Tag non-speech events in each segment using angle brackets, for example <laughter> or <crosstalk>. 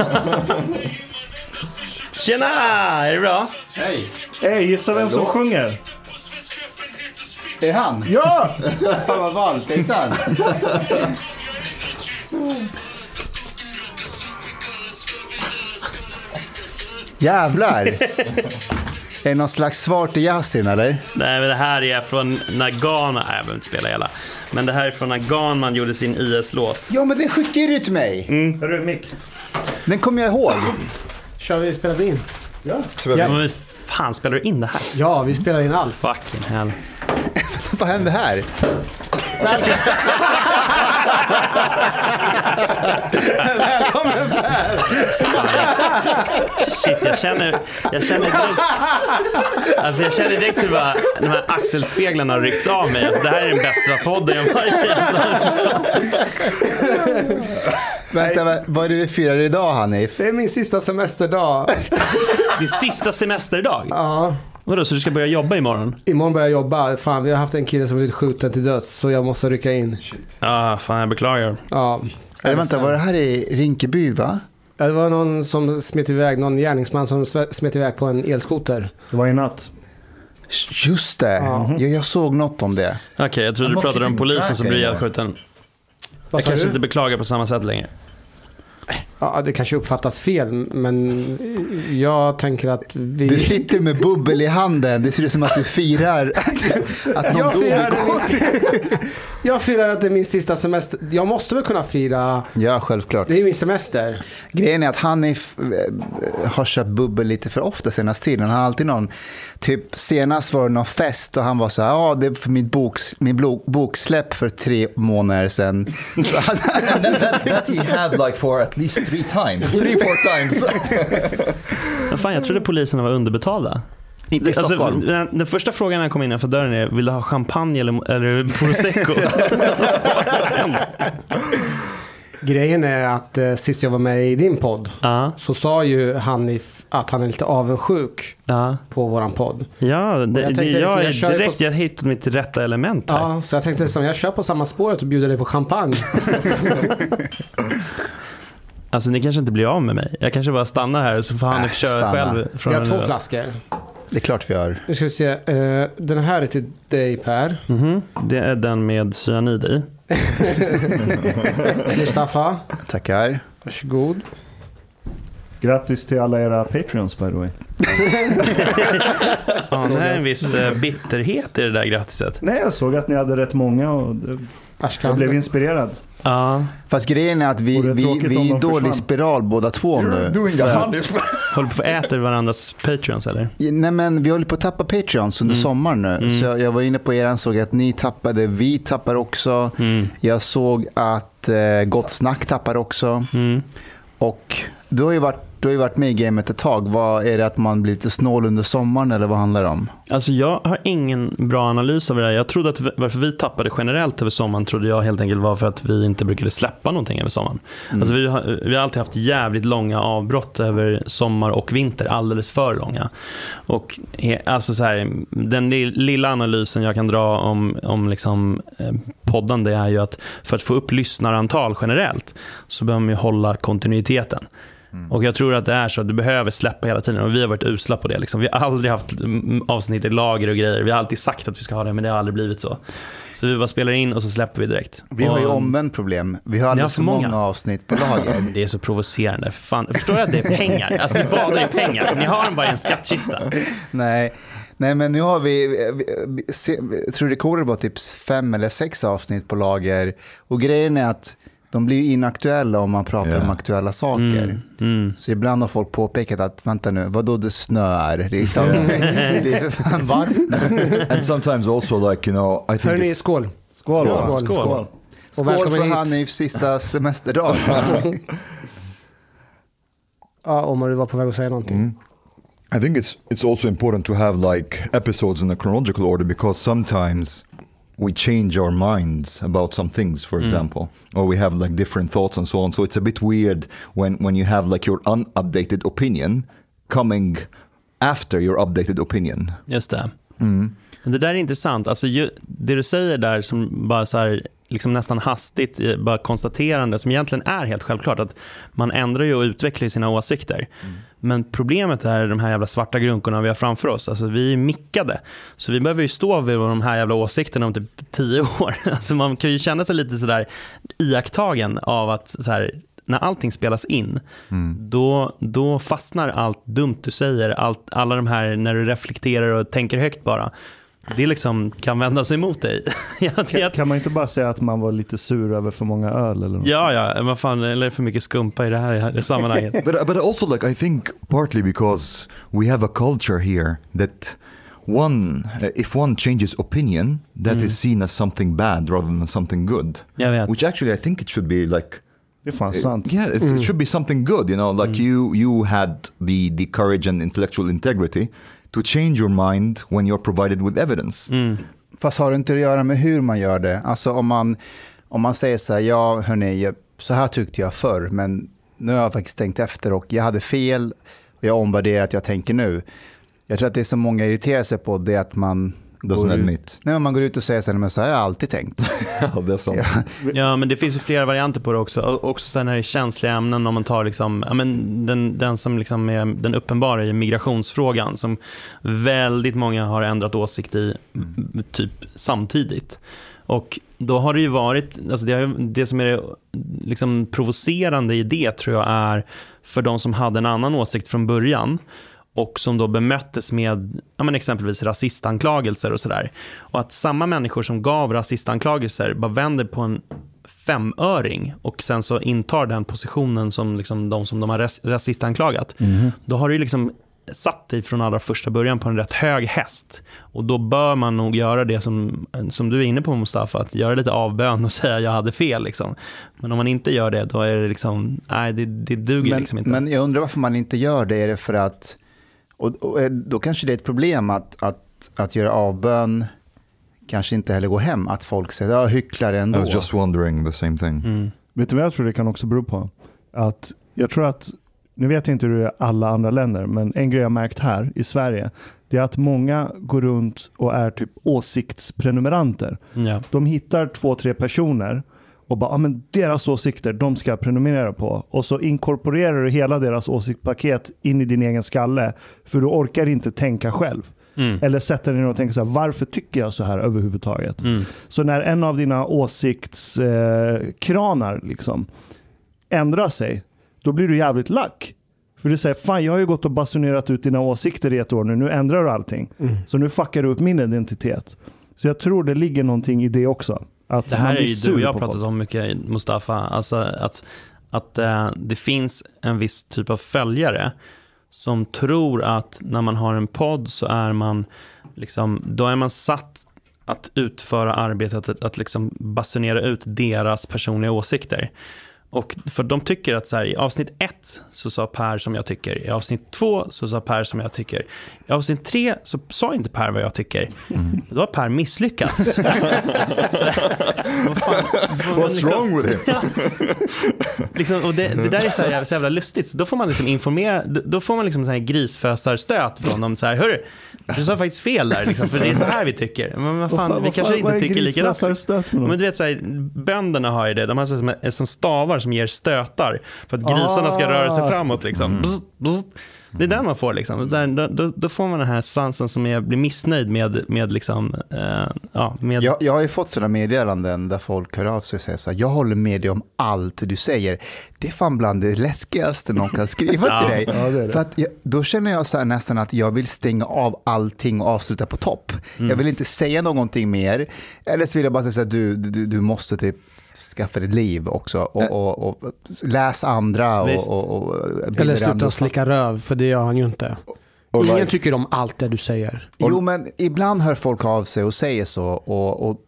<laughs> Tjena! Är det bra? Hej! Hej, gissa vem som sjunger? Det är han! Ja! <laughs> Fan vad ballt, det är sant. Jävlar! är det någon slags svar till Yasin eller? Nej, men det här är från när Ghana... Nej, jag behöver inte spela hela. Men det här är från när Ghanman gjorde sin IS-låt. Ja men den skickade du till mig. Hörru, Mick. Den kommer jag ihåg. Kör vi, spelar vi in? Ja. Ja. Men fan, spelar du in det här? Ja, vi spelar in allt. Fucking hell. <laughs> Vad händer här? <laughs> Välkommen Per! Shit, jag känner, jag känner direkt... Alltså jag känner direkt hur bara, de här axelspeglarna har ryckts av mig. Alltså, det här är den bästa podden jag varit i. Alltså. Vänta, vad- är det vi firar idag Hanif? Det är min sista semesterdag. Det är sista semesterdag. Ja. Vadå, så du ska börja jobba imorgon? Imorgon börjar jag jobba. Fan, vi har haft en kille som blivit skjuten till döds. Så jag måste rycka in. Ja, fan jag beklagar. Ja. Eller vänta, var det här i Rinkeby va? Ja, Det var någon som smet iväg, någon gärningsman som smet iväg på en elskoter. Det var i natt. Just det, Ja. jag, jag såg något om det. Okej, jag trodde du pratade om polisen som blir anymore. ihjälskjuten. Jag kanske du? inte beklagar på samma sätt längre. Ja, det kanske uppfattas fel, men jag tänker att vi... Du sitter med bubbel i handen, det ser ut som att du firar att någon jag, dog firar igår. min... jag firar att det är min sista semester. Jag måste väl kunna fira... Ja, självklart. Det är min semester. Grejen är att Hanif eh, har köpt bubbel lite för ofta senaste tiden. Han har alltid någon, typ senast var det någon fest och han var så här, ja det är för mitt boks, min boksläpp för tre månader sedan. Så han, And that, that, that he had like for at least three times. Three, four times. Men fan, jag trodde poliserna var underbetalda. inte i Stockholm. Alltså, den, den första frågan när jag kom innanför dörren är, vill du ha champagne eller, eller prosecco? <laughs> Grejen är att eh, sist jag var med i din podd ja, så sa ju Hanif att han är lite avundsjuk ja. på våran podd. Ja, det, Jag tänkte jag, liksom, är jag kör direkt, på- jag hittade mitt rätta element här. Ja, så jag tänkte som jag kör på samma spåret och bjuder dig på champagne. <laughs> Alltså ni kanske inte blir av med mig. Jag kanske bara stannar här så får han Äh, köra stanna. själv. Vi Från har nu två av. flaskor. Det är klart vi gör. Nu ska vi se. eh, den här är till dig Per. Mhm. Det är den med cyanid i. <laughs> <laughs> Mustafa, Tackar. varsågod. Grattis till alla era Patreons by the way. <laughs> Ja, det är en viss eh, bitterhet i det där grattiset. Nej, jag såg att ni hade rätt många och det- jag blev inspirerad. Ja, Fast grejen är att vi, Vore vi, vi är i dålig försvann. spiral båda två nu. <laughs> Håller på att äta varandras Patreons eller? Nej men vi håller på att tappa Patreons under sommaren nu. Så jag, jag var inne på er såg att ni tappade, vi tappar också. Jag såg att eh, Gott Snack tappar också. Mm. Och du har, ju varit, du har ju varit med i gamet ett tag. Vad Är det att man blir lite snål under sommaren eller vad handlar det om? Alltså jag har ingen bra analys av det där. Jag trodde att varför vi tappade generellt över sommaren trodde jag helt enkelt var för att vi inte brukade släppa någonting över sommaren. Alltså vi, har, vi har alltid haft jävligt långa avbrott över sommar och vinter, alldeles för långa. Och alltså så här, den li- lilla analysen jag kan dra om, om liksom, eh, poddande är ju att för att få upp lyssnarantal generellt så behöver man ju hålla kontinuiteten. Och jag tror att det är så att du behöver släppa hela tiden och vi har varit usla på det. Liksom. Vi har aldrig haft mm, avsnitt i lager och grejer. Vi har alltid sagt att vi ska ha det men det har aldrig blivit så. Så vi bara spelar in och så släpper vi direkt. Vi har ju omvänt problem. Vi har alldeles för många. många. avsnitt på lager. <laughs> Det är så provocerande. För Fan, förstår du att det är pengar? Alltså ni badar i pengar. Ni har dem bara i en skattkista. <laughs> Nej. Nej, men nu har vi, vi, vi tror rekordet var typ fem eller sex avsnitt på lager. Och grejen är att de blir ju inaktuella om man pratar Ja. om aktuella saker. Mm. Så ibland har folk påpekat att, vänta nu, vadå det snöar? Liksom. <laughs> det är för fan varmt. <laughs> And sometimes also like, you know, I think it's, skål. Skål! Skål. Skål. Och Skål välkommen för hit. Hanifs sista <laughs> semesterdag. Ja, Omar, du var på väg att säga någonting. I think it's it's also important to have like episodes in a chronological order because sometimes we change our minds about some things, for mm. example, or we have like different thoughts and so on. So it's a bit weird when when you have like your unupdated opinion coming after your updated opinion. Just det. Men det där är intressant. Alltså, ju, det du säger där som bara så här, liksom nästan hastigt, eh, bara konstaterande som egentligen är helt självklart. Att man ändrar ju och utvecklar sina åsikter. Mm. Men problemet är de här jävla svarta grunkorna vi har framför oss. Alltså, vi är mickade. Så vi behöver ju stå vid de här jävla åsikterna om typ tio <laughs> år. Alltså, man kan ju känna sig lite sådär iakttagen av att här, när allting spelas in, Mm. då, då fastnar allt dumt du säger. Allt, alla de här när du reflekterar och tänker högt bara. Det liksom kan vända sig emot dig. <laughs> Kan, kan man inte bara säga att man var lite sur över för många öl eller något ja, ja, vad fan, eller för mycket skumpa i det här, i sammanhanget. <laughs> but but also like I think partly because we have a culture here that one uh, if one changes opinion that is Mm. seen as something bad rather than something good Jag vet. which actually I think it should be like Det är fan sant. yeah it, it should be something good you know like you you had the the courage and intellectual integrity to change your mind when you're provided with evidence Mm. Fast har det inte att göra med hur man gör det? Alltså om man, om man säger så här, ja hörni, så här tyckte jag förr, men nu har jag faktiskt tänkt efter och jag hade fel och jag omvärderar att jag tänker nu. Jag tror att det som många irriterar sig på det är att man doesn't går ut, admit nej, men man går ut och säger så här, men så här har jag alltid tänkt. yeah, that's something Ja, men det finns ju flera varianter på det också. Och också sen när det är känsliga ämnen, om man tar liksom, ja, men den, den som liksom är den uppenbara i migrationsfrågan, som väldigt många har ändrat åsikt i m- typ samtidigt. Och då har det ju varit, alltså det, har, ju- det som är det liksom provocerande i det tror jag är för de som hade en annan åsikt från början och som då bemöttes med ja, men exempelvis rasistanklagelser och sådär. Och att samma människor som gav rasistanklagelser bara vänder på en femöring och sen så intar den positionen som liksom de som de har ras- rasistanklagat. Då har du liksom satt dig från allra första början på en rätt hög häst. Och då bör man nog göra det som, som du är inne på Mustafa, att göra lite avbön och <laughs> säga jag hade fel. Liksom. Men om man inte gör det, då är det liksom, nej det, det duger Men, liksom inte. men jag undrar varför man inte gör det. Är det för att, och, och eh, då kanske det är ett problem att, att, att göra avbön kanske inte heller går hem. Att folk säger, ja hycklare I ändå. was just wondering the same thing Mm. Vet du vad jag tror det kan också bero på? Att jag tror att, nu vet jag inte hur det är i alla andra länder, men en grej jag har märkt här i Sverige, det är att många går runt och är typ åsiktsprenumeranter. Ja. De hittar två, tre personer och bara, ah, men deras åsikter, de ska jag prenumerera på. Och så inkorporerar du hela deras åsiktspaket in i din egen skalle, för du orkar inte tänka själv. Mm. Eller sätta dig ner och tänka så här, varför tycker jag så här överhuvudtaget? Mm. Så när en av dina åsiktskranar eh, liksom ändrar sig, då blir du jävligt lack. För du säger, fan jag har ju gått och basunerat ut dina åsikter i ett år nu, nu ändrar du allting. Så nu fuckar du upp min identitet. Så jag tror det ligger någonting i det också. Att Det här är ju du och jag pratat folk. om mycket, Mustafa. Alltså att, att eh, det finns en viss typ av följare som tror att när man har en podd så är man, liksom, då är man satt att utföra arbetet att, att liksom basunera ut deras personliga åsikter. Och för de tycker att så här, i avsnitt ett så sa Per som jag tycker, i avsnitt två så sa Per som jag tycker, i avsnitt tre så sa inte Per vad jag tycker. Då har Per misslyckats. <laughs> Vad fan, vad what's liksom- wrong with him Ja. <laughs> liksom, och det, det där är så, här, så jävla lustigt. Så då får man liksom informera, då- då får man liksom så här grisfösarstöt från dem. Så här, Hörru, du sa faktiskt fel där, liksom, för det är så här vi tycker. Men vad fan, Vad vi kanske vad inte tycker likadant. Men du vet, så här, bönderna har ju det. De har så som, som stavar som ger stötar för att grisarna ska Ah. röra sig framåt. Liksom. Bzzt, bzzt. Det är den man får. Liksom. Där, då, då, får man den här svansen som är, blir missnöjd med, med, liksom, eh, ja, med Jag, jag har ju fått sådana meddelanden där folk hör av sig och säger så här, jag håller med dig om allt du säger. Det är fan bland det läskigaste någon kan skriva <laughs> Ja. till dig. Ja, det det. För att jag, då känner jag så här nästan att jag vill stänga av allting och avsluta på topp. Mm. Jag vill inte säga någonting mer. Eller så vill jag bara säga så här, du, du, du måste typ skaffa ditt liv också och, och, och läs andra och, och, och bilda Eller sluta slicka röv, för det gör han ju inte. Ingen like- tycker om allt det du säger. Jo, men ibland hör folk av sig och säger så. Och, och,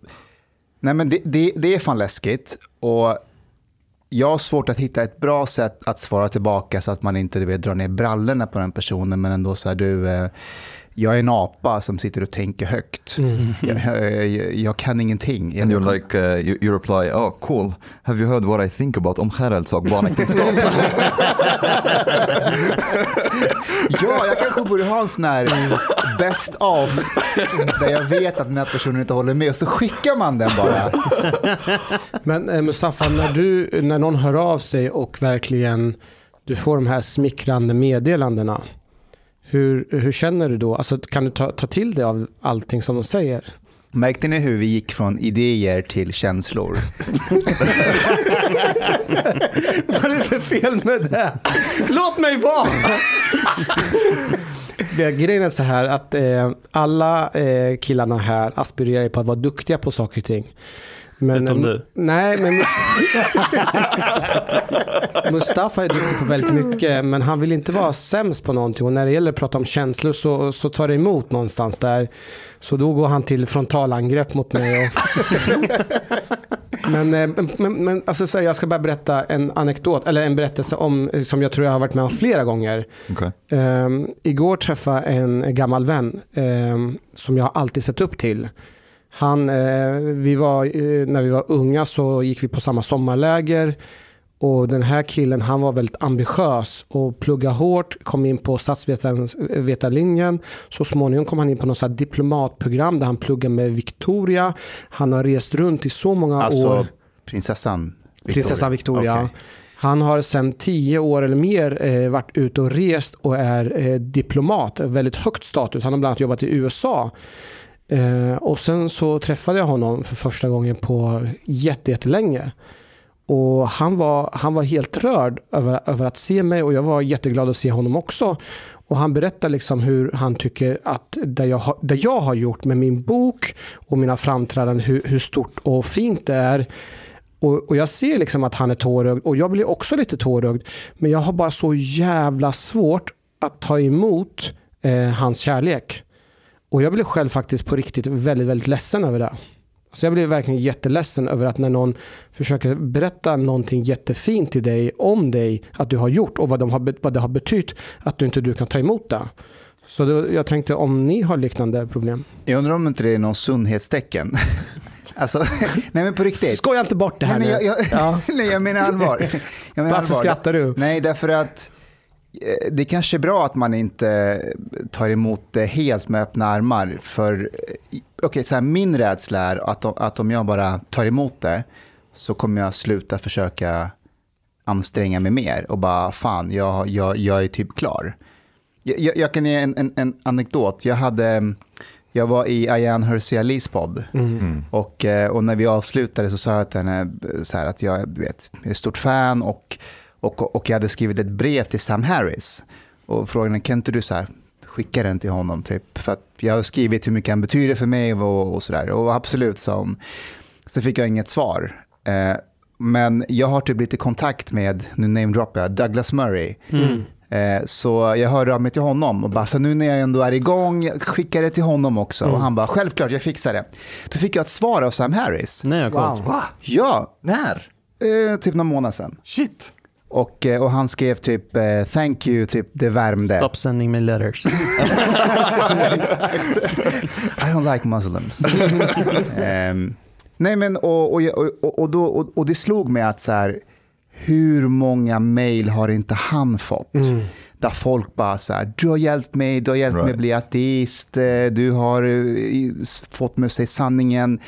nej, men det, det, det är fan läskigt. Och jag har svårt att hitta ett bra sätt att svara tillbaka så att man inte du vet, drar ner brallorna på den personen, men ändå så här, du, eh, jag är en apa som sitter och tänker högt. Jag, jag, jag kan ingenting. And you're like, uh, you, you reply, oh cool, have you heard what I think about omskärelse och barnäktenskap? <laughs> Ja, jag kanske borde ha en sån här best of där jag vet att den här personen inte håller med och så skickar man den bara. <laughs> Men eh, Mustafa, när, du, när någon hör av sig och verkligen du får de här smickrande meddelandena. Hur, hur känner du då? Alltså, kan du ta, ta till dig av allting som de säger? Märkte ni hur vi gick från idéer till känslor? <laughs> Vad är det för fel med det? Låt mig vara! <laughs> Det, grejen är så här att eh, alla eh, killarna här aspirerar på att vara duktiga på saker och ting. Men, Utom du. Nej, men <laughs> Mustafa är duktig på väldigt mycket, men han vill inte vara sämst på någonting. Och när det gäller att prata om känslor så, så tar det emot någonstans där. Så då går han till frontalangrepp mot mig. Och <laughs> men, eh, men, men alltså, så här, jag ska bara berätta en anekdot, eller en berättelse om, som jag tror jag har varit med om flera gånger. okay. Um, igår träffade jag en gammal vän um, som jag alltid sett upp till. Han, eh, vi var, eh, när vi var unga så gick vi på samma sommarläger. Och den här killen han var väldigt ambitiös och pluggade hårt, kom in på statsvetarlinjen. Så småningom kom han in på något diplomatprogram där han pluggade med Victoria. Han har rest runt i så många Alltså år. prinsessan Victoria. Prinsessan Victoria. Okej. Han har sedan tio år eller mer eh, varit ute och rest och är eh, diplomat. Väldigt högt status. Han har bland annat jobbat i USA. Eh, och sen så träffade jag honom för första gången på jättelänge. Och han var, han var helt rörd över, över att se mig och jag var jätteglad att se honom också. Och han berättar liksom hur han tycker att det jag, har- det jag har gjort med min bok och mina framträdanden, hur, hur stort och fint det är. Och, och jag ser liksom att han är tårögd och jag blir också lite tårögd. Men jag har bara så jävla svårt att ta emot eh, hans kärlek. Och jag blev själv faktiskt på riktigt väldigt, väldigt ledsen över det. Så jag blev verkligen jätteledsen över att när någon försöker berätta någonting jättefint till dig om dig, att du har gjort och vad, de har, vad det har betytt, att du inte du kan ta emot det. Så då, jag tänkte om ni har liknande problem. Jag undrar om inte det är någon sundhetstecken. <laughs> alltså, <laughs> nej men på riktigt. Skoja inte bort det här nej, nu. jag, jag, Ja. <laughs> nej, jag menar allvar. Jag menar Varför allvar. skrattar du? Nej, därför att det kanske är bra att man inte tar emot det helt med öppna armar. För eh, okej, så här, min rädsla är att, om- att om jag bara tar emot det så kommer jag sluta försöka anstränga mig mer och bara fan, jag, jag, jag är typ klar. Jag, jag, jag kan ge en, en, en anekdot. Jag, hade, jag var i Ayan Hirsi podd. Och, eh, och när vi avslutade så sa jag till henne eh, så här att jag, vet, jag är ett stort fan och, och, och jag hade skrivit ett brev till Sam Harris. Och frågade kan inte du så här, skicka den till honom? Typ, för att jag har skrivit hur mycket han betyder för mig och, och sådär. Och absolut, sa hon. Så fick jag inget svar. Eh, men jag har typ lite kontakt med, nu namedroppar jag, Douglas Murray. Eh, Så jag hörde av mig till honom och bara, så nu när jag ändå är igång, skicka det till honom också. Och han bara, självklart, jag fixar det. Då fick jag ett svar av Sam Harris. Nej, jag Wow. Va? Ja, När? eh, typ någon månad sedan. Shit! Och, eh, och han skrev typ, eh, thank you, typ det värmde. Stop sending me letters. <laughs> I don't like Muslims. <laughs> Ehm, nej men och, och, och, och, då, och, och det slog mig att så här, hur många mejl har inte han fått? Där folk bara så här, du har hjälpt mig, du har hjälpt mig Right. att bli ateist, eh, du har fått mig att säga sanningen.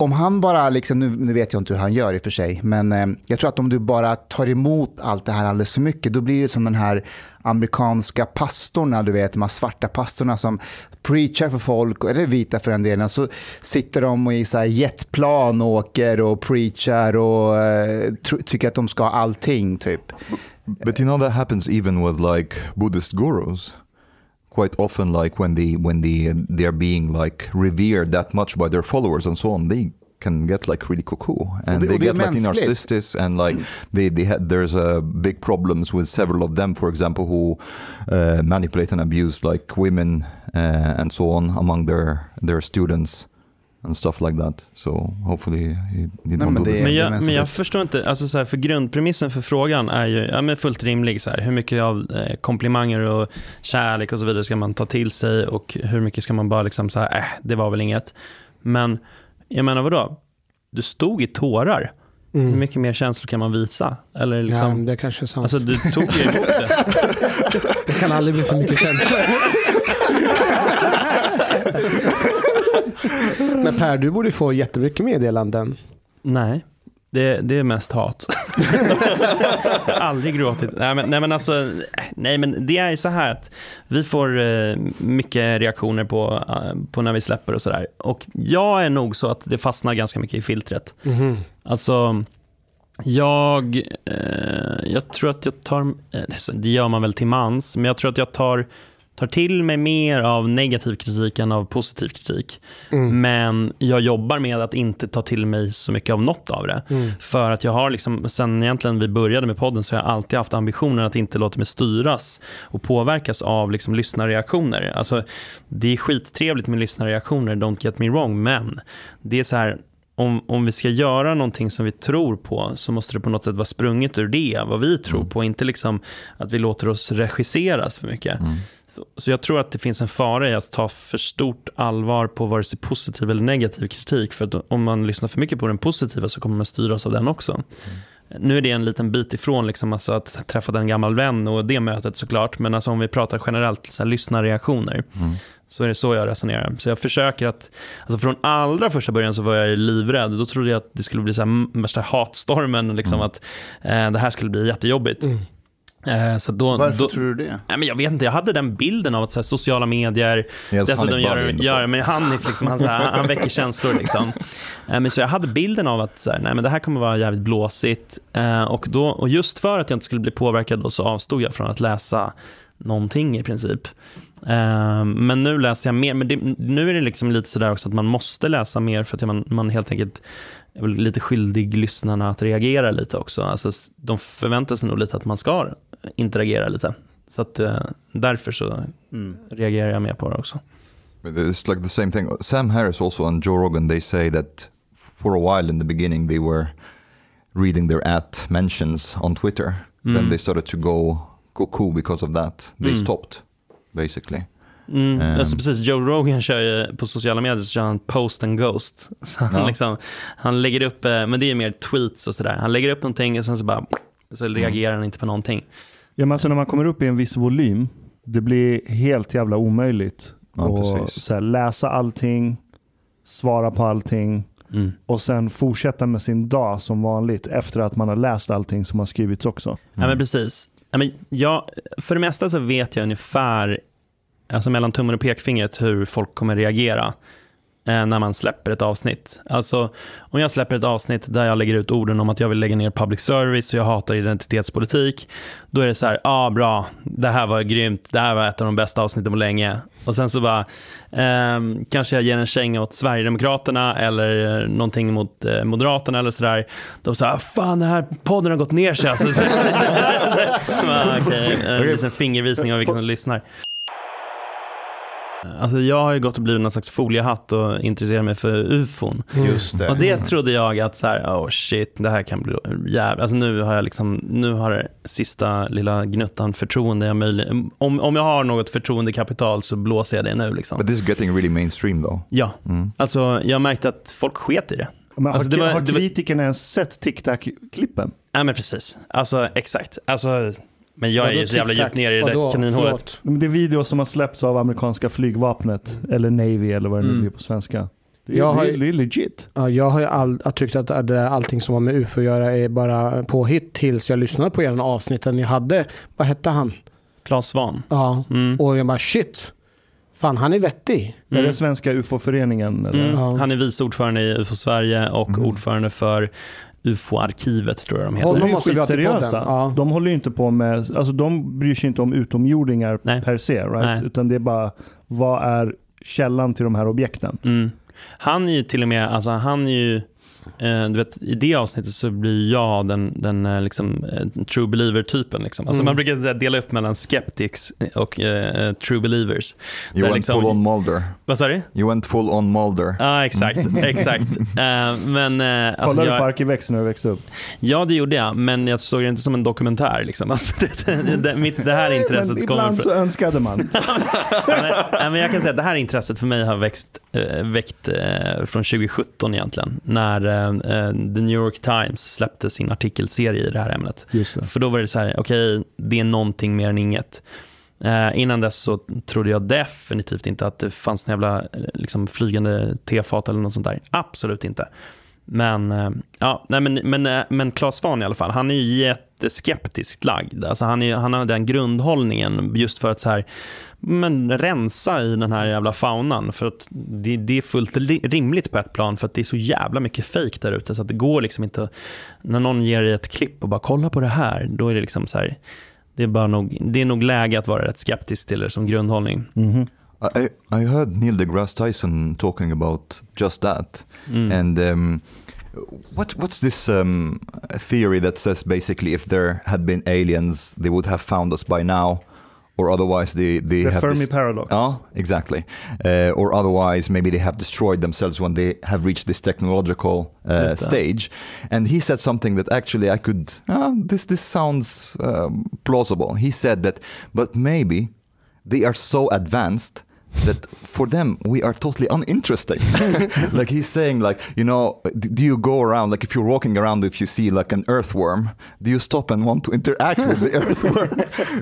Om han bara, liksom, nu, nu vet jag inte hur han gör i och för sig, men eh, jag tror att om du bara tar emot allt det här alldeles för mycket, då blir det som den här amerikanska pastorna, du vet, de här svarta pastorna som preachar för folk, eller vita för den delen, så sitter de i så här jetplan och åker och preachar och eh, tycker att de ska ha allting, typ. But you know that happens even with like Buddhist gurus. Quite often, like when they when they they are being like revered that much by their followers and so on, they can get like really cuckoo and they och get like narcissists and like they they had there's a big problems with several of them, for example, who uh, manipulate and abuse like women uh, and so on among their their students. And stuff like that. So hopefully he, he Nej, men do det this. är- Men jag, men jag förstår inte, alltså så här, för grundpremissen för frågan är ju ja, men fullt rimlig. Så här, hur mycket av eh, komplimanger och kärlek och så vidare ska man ta till sig och hur mycket ska man bara liksom så här, äh, det var väl inget. Men jag menar vadå? Du stod i tårar. Hur Mm. mycket mer känslor kan man visa? Eller Ja, liksom, det kanske är sant. alltså du tog ju emot det. <laughs> det kan aldrig bli för mycket känslor. <laughs> <laughs> Men Per, du borde få jättemycket meddelanden. Nej, det, det är mest hat. jag <laughs> har aldrig gråtit. Nej men, nej men alltså, nej men det är ju så här att vi får eh, mycket reaktioner på, eh, på när vi släpper och sådär. Och jag är nog så att det fastnar ganska mycket i filtret. Mhm. Alltså, jag, eh, jag tror att jag tar, eh, det gör man väl till mans, men jag tror att jag tar, tar till mig mer av negativ kritik än av positiv kritik. Mm. Men jag jobbar med att inte ta till mig så mycket av något av det. Mm. För att jag har, liksom, sen egentligen vi började med podden, så har jag alltid haft ambitionen att inte låta mig styras och påverkas av liksom, lyssnarreaktioner. Alltså, det är skittrevligt med lyssnarreaktioner, don't get me wrong, men det är så här, om, om vi ska göra någonting som vi tror på så måste det på något sätt vara sprunget ur det, vad vi tror på, inte liksom att vi låter oss regisseras för mycket. Mm. Så, så jag tror att det finns en fara i att ta för stort allvar på vare sig positiv eller negativ kritik. För att om man lyssnar för mycket på den positiva så kommer man styras av den också. Nu är det en liten bit ifrån liksom alltså att träffa en gammal vän och det mötet såklart. Men alltså om vi pratar generellt så här, lyssnarreaktioner Mm. så är det så jag resonerar. Så jag försöker att, alltså från allra första början så var jag livrädd. Då trodde jag att det skulle bli så här, värsta hatstormen, liksom Mm. att eh, det här skulle bli jättejobbigt. Mm. Eh, så då, Varför då, tror du det? Nej, men jag vet inte, jag hade den bilden av att så här, sociala medier, Yes, dessutom Bali gör, gör men Hanif, liksom, han, så här, han väcker känslor. Liksom. Eh, men så jag hade bilden av att så här, nej, men det här kommer vara jävligt blåsigt. Eh, och, då, och just för att jag inte skulle bli påverkad då, så avstod jag från att läsa någonting i princip. Men nu läser jag mer, men det, nu är det liksom lite sådär också att man måste läsa mer för att man, man helt enkelt är väl lite skyldig lyssnarna att reagera lite också. Alltså, de förväntar sig nog lite att man ska interagera lite. Så att, eh, därför så Mm. reagerar jag mer på det också. It's like the same thing. Sam Harris also and Joe Rogan, they say that for a while in the beginning they were reading their at mentions on Twitter. Then Mm. they started to go cuckoo because of that. They Mm. stopped, basically. Mm, Ehm. alltså precis, Joe Rogan kör ju på sociala medier så kör han post and ghost. Så han, Ja. liksom, han lägger upp, eh, men det är mer tweets och sådär. Han lägger upp någonting och sen så bara, så Mm. reagerar han inte på någonting. Ja, men alltså när man kommer upp i en viss volym, det blir helt jävla omöjligt Ja, att så här, läsa allting, svara på allting Mm. och sen fortsätta med sin dag som vanligt efter att man har läst allting som har skrivits också. Ja, men precis. Ja, men jag, för det mesta så vet jag ungefär, alltså mellan tummen och pekfingret, hur folk kommer reagera när man släpper ett avsnitt. Alltså, om jag släpper ett avsnitt där jag lägger ut orden om att jag vill lägga ner public service och jag hatar identitetspolitik, då är det så här, ja ah, bra, det här var grymt, det här var ett av de bästa avsnitten på länge. Och sen så bara, eh, kanske jag ger en känga åt Sverigedemokraterna eller någonting mot eh, Moderaterna eller sådär. De säger, ah, fan den här podden har gått ner sig alltså. Så, så, så, så, okay, en liten fingervisning av vilka som lyssnar. Alltså jag har ju gått och blivit någon slags foliehatt och intresserat mig för ufon. Just det. Och det trodde jag att så här, oh shit, det här kan bli jävligt. Alltså nu har jag liksom, nu har det sista lilla gnuttan förtroende jag möjligen, om, om jag har något förtroendekapital så blåser jag det nu liksom. But this is getting really mainstream though. Ja, Mm. alltså jag märkte att folk sket i det. Men Alltså, har, det var- har det var- kritikerna ens sett TikTok-klippen? Ja men precis, alltså exakt. Alltså, men jag är ju så jävla djupt ner i det där kaninhålet. Det är videos som har släppts av amerikanska flygvapnet, eller Navy eller vad det nu Mm. blir på svenska. Det är, Jag har det är, ju- det är legit. Ja, jag har ju all, jag tyckt att att allting som har med UFO att göra är bara påhitt tills jag lyssnade på er avsnitten ni hade. Vad hette han? Claes Svahn. Ja, Mm. och jag bara shit. Fan, han är vettig. Är det Mm. svenska UFO-föreningen? Eller? Mm. Ja. Han är vice ordförande i UFO Sverige och Mm. ordförande för UFO-arkivet tror jag de heter. De är skitseriösa. Ja. De håller ju inte på med, alltså de bryr sig inte om utomjordingar Nej. per se, right? Nej. Utan det är bara, vad är källan till de här objekten? Mm. Han är ju till och med, alltså han är ju, du vet, i det avsnittet så blir jag den, den eh, liksom, eh, true believer-typen. Liksom. Alltså Mm. Man brukar dela upp mellan skeptics och eh, true believers. You went liksom- full on Mulder. Vad sa du? You went full on Mulder. Ja, exakt. exakt. <laughs> Eh, men, eh, alltså, Kollade du på Arkivex när du växte upp? Ja, det gjorde jag, men jag såg det inte som en dokumentär. Liksom. Alltså, det, det, mitt, det här intresset Men kommer ibland från... så önskade man. <laughs> men, men jag kan säga att det här intresset för mig har växt, eh, väckt eh, från 2017 egentligen. När eh, eh, The New York Times släppte sin artikelserie i det här ämnet. Det. För då var det så här, okej, det är någonting mer än inget. Eh, innan dess så trodde jag definitivt inte att det fanns en jävla eh, liksom, flygande tefat eller något sånt där. Absolut inte. Men, eh, ja, nej, men, men, eh, men Claes Svahn i alla fall, han är ju jätteskeptiskt lagd. Alltså han, är, han har den grundhållningen just för att så här, men rensa i den här jävla faunan. För att det, det är fullt li- rimligt på ett plan för att det är så jävla mycket fejk där ute. Så att det går liksom inte, när någon ger dig ett klipp och bara kolla på det här, då är det liksom så här, det är, bara nog, det är nog läge att vara rätt skeptisk till det som grundhållning. I, I heard Neil deGrasse Tyson talking about just that. Mm. And um, what what's this um, theory that says basically if there had been aliens, they would have found us by now, or otherwise they they The have Fermi this- Paradox. Yeah, exactly. Uh, or otherwise, maybe they have destroyed themselves when they have reached this technological uh, stage. And he said something that actually I could. Uh, this this sounds um, plausible. He said that, but maybe they are so advanced that for them we are totally uninteresting. <laughs> like he's saying, like you know, do you go around like if you're walking around, if you see like an earthworm, do you stop and want to interact with the <laughs> earthworm?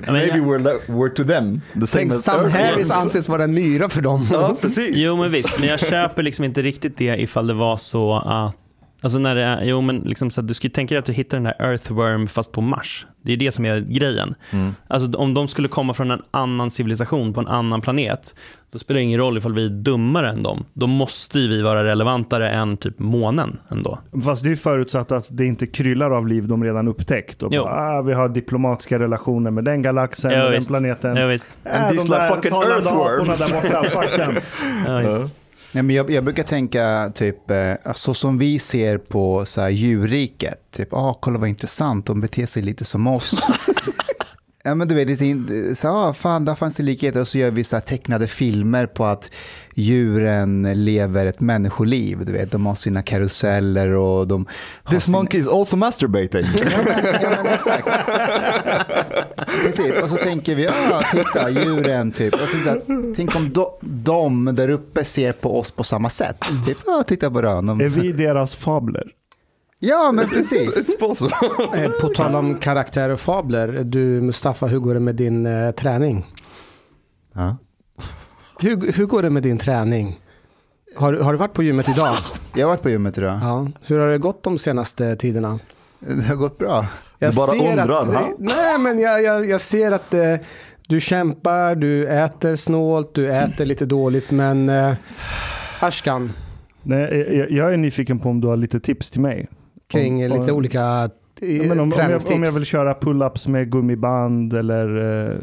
<laughs> Maybe yeah. we're we're to them the same Tänk as Sam Harris anses vara en myra för dem. Ja, precis. Jo men visst, men jag köper liksom inte riktigt det ifall det var så att Alltså när det är, jo men liksom så att du skulle tänka dig att du hittar den här Earthworm fast på Mars. Det är det som är grejen. Mm. Alltså om de skulle komma från en annan civilisation på en annan planet, då spelar det ingen roll ifall vi är dummare än dem. Då måste ju vi vara relevantare än typ månen ändå. Fast det är förutsatt att det inte kryllar av liv de redan upptäckt. Och Jo. bara, ah, vi har diplomatiska relationer med den galaxen, Ja, med den visst. planeten. Ja, visst. Äh, And de these like där fucking earthworms. där borta, fuck dem. <laughs> Ja, visst. Nej, men jag, jag brukar tänka typ, eh, så som vi ser på så här, djurriket. Typ, ah, kolla vad intressant, de beter sig lite som oss. <laughs> ja, men du vet, det är så, ah, fan, där fanns det likheter. Och så gör vi så här, tecknade filmer på att djuren lever ett människoliv. Du vet, de har sina karuseller och de This sina... monkey is also masturbating. Ja, men, ja, men exakt. Precis, och så tänker vi, ah, titta, djuren typ. Och så, titta, tänk om de, de där uppe ser på oss på samma sätt. Typ, ah, titta på rön. Är vi deras fabler? Ja, men <laughs> precis. Eh, På tal om karaktär och fabler. Du Mustafa, hur går det med din eh, träning? Ja. Hur, hur går det med din träning? Har, har du varit på gymmet idag? Jag har varit på gymmet idag. Ja. Hur har det gått de senaste tiderna? Det har gått bra. Jag bara undrar, att? Nej, men jag, jag, jag ser att eh, du kämpar, du äter snålt, du äter lite dåligt, men eh, Ashkan, Nej, jag, jag är nyfiken på om du har lite tips till mig. Kring Om- lite om- olika eh, Ja, om, om, jag, om jag vill köra pull-ups med gummiband eller eh,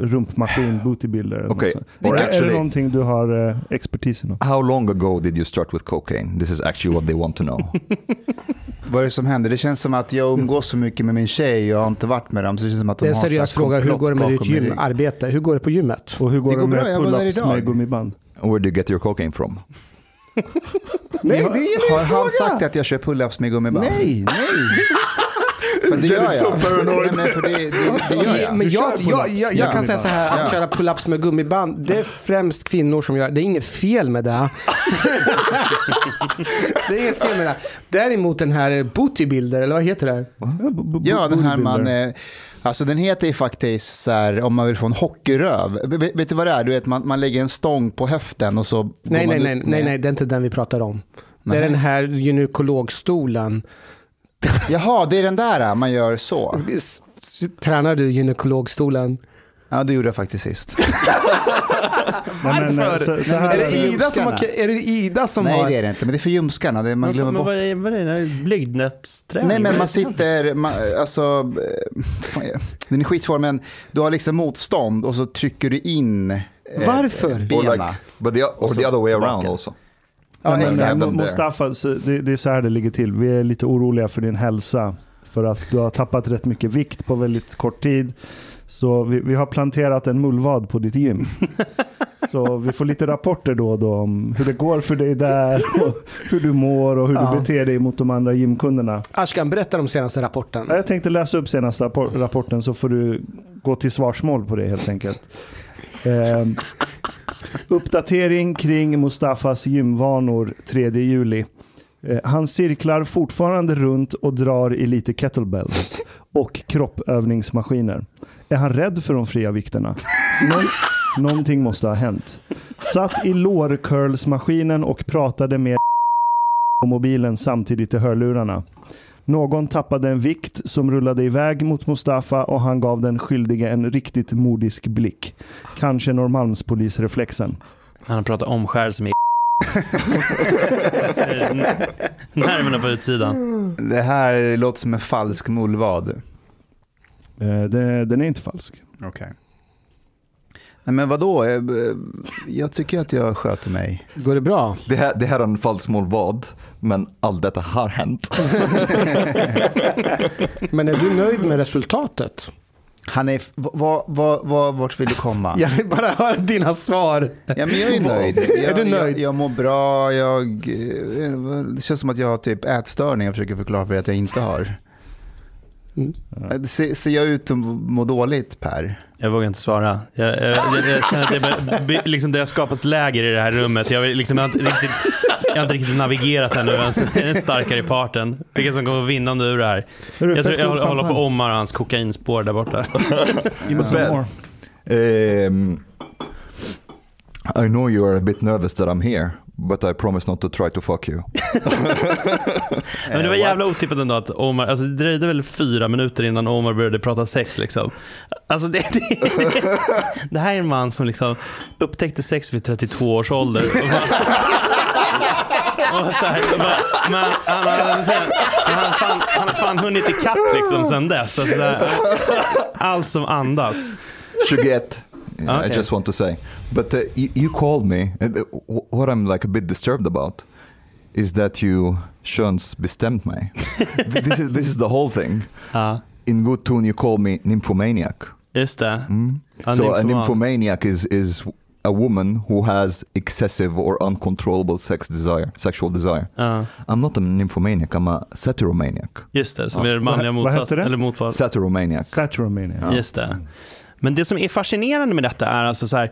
rumpmaskin, bootybuilder. sånt. or Är, det någonting du har eh, expertis inom? How long ago did you start with cocaine? This is actually what they want to know. <laughs> Vad är det som händer? Det känns som att jag umgås så mycket med min tjej och jag har inte varit med dem. Så det känns som att de det är en seriös fråga, hur går det med ditt gymarbete? Hur går det på gymmet? Och hur går Det det, går bra, med pull-ups med gummiband? Where do you get your cocaine from? Nej, det är Har han sagt att jag kör pull-ups med gummiband? Nej, nej. <laughs> För det gör jag. Nej, men för det, det, det gör jag. Men jag, jag, jag, jag kan säga så här, att köra pull-ups med gummiband, det är främst kvinnor som gör det. är inget fel med det. <laughs> det är inget fel med det. Däremot den här bootybuilder, eller vad heter det? Ja, den här man... Eh, alltså den heter ju faktiskt så här, om man vill få en hockeyröv. Vet, vet du vad det är? Du vet, man, man lägger en stång på höften och så... går Nej, man nej, nej, nej, nej, det är inte den vi pratar om. Det är den här gynekologstolen. <laughs> Jaha, det är den där man gör så. Tränar du gynekologstolen? Ja, det gjorde jag faktiskt sist. <laughs> Nej, men, eh, Varför? så, så här, Är det Ida som har... ljumskarna. Är det Ida som Nej, har... det är det inte. Men det är för ljumskarna. Det, man Men, glömmer men bort. vad är, vad är det? Blygdnäppsträning? Nej, men man sitter, man, alltså, eh, fan, den är skitsvår, men du har liksom motstånd och så trycker du in eh, Varför? Or benen. like, but the, or the other way around also. Ja, men, there. Mustafa, det, det är så här det ligger till. Vi är lite oroliga för din hälsa. För att du har tappat rätt mycket vikt på väldigt kort tid. Så vi, vi har planterat en mullvad på ditt gym. <laughs> Så vi får lite rapporter då och då om hur det går för dig där. Och hur du mår och hur Ja. du beter dig mot de andra gymkunderna. Ashkan, berätta om senaste rapporten. Ja, Jag tänkte läsa upp senaste rappor- rapporten så får du gå till svarsmål på det helt enkelt. Eh, uppdatering kring Mustafas gymvanor 3 juli. Eh, han cirklar fortfarande runt och drar i lite kettlebells och kroppövningsmaskiner. Är han rädd för de fria vikterna? Någon, någonting måste ha hänt. Satt i lårcurlsmaskinen och pratade med på mobilen samtidigt i hörlurarna. Någon tappade en vikt som rullade iväg mot Mustafa och han gav den skyldige en riktigt modisk blick. Kanske Norrmalmspolisreflexen. Han har pratat omskärelse med <laughs> Nerverna på utsidan. Det här låter som en falsk mullvad. Eh, det, den är inte falsk. Okej. Nej men vadå? Jag, jag tycker att jag sköter mig. Går det bra? Det här, det här är en falsk vad, men allt detta har hänt. <laughs> Men är du nöjd med resultatet? Han är, vad, vad, vad, vart vill du komma? Jag vill bara höra dina svar. Ja, men jag är nöjd. Jag, <laughs> Är du nöjd? Jag, jag mår bra. Jag, eh, det känns som att jag har typ ätstörning. Jag försöker förklara för dig att jag inte har. Mm. Ser, ser jag ut att må dåligt Per? Jag vågar inte svara. Jag, jag, jag, jag känner att det, bör- liksom det har skapats läger i det här rummet. Jag, liksom, jag, har, inte riktigt, jag har inte riktigt navigerat ännu vem som är den starkare i parten. Vilka som kommer vinnande ur det här. Hörru, Jag, tror, jag håller, håller på. Omar och hans kokainspår där borta. More. Um, I know you are a bit nervous that I'm here, but I promise not to try to fuck you. <laughs> Men det var jävla otippat ändå att Omar, alltså det dröjde väl fyra minuter innan Omar började prata sex liksom. Alltså det, det, <laughs> det här är en man som liksom upptäckte sex vid 32 års ålder. Och <laughs> så här, bara, men han, han, så här, han, har fan, han har fan hunnit ikapp liksom sen dess. Så att det här, allt som andas. 21. Yeah, Okay. I just want to say. But uh, you, you called me. and, uh, wh- what I'm like a bit disturbed about is that you könsbestämt mig. <laughs> this, is, this is the whole thing. Ja, In good tone you call me nymphomaniac. just det. Mm. Ja, so a nymfoman. nymphomaniac is, is a woman who has excessive or uncontrollable sex desire, sexual desire. Ja, I'm not a nymphomaniac, I'm a satyromaniac. just det, som är det manliga Vad- vad motsats. heter det? Eller motval. Satyromaniac. Saturomania. Ja. Just det. Men det som är fascinerande med detta är alltså så här.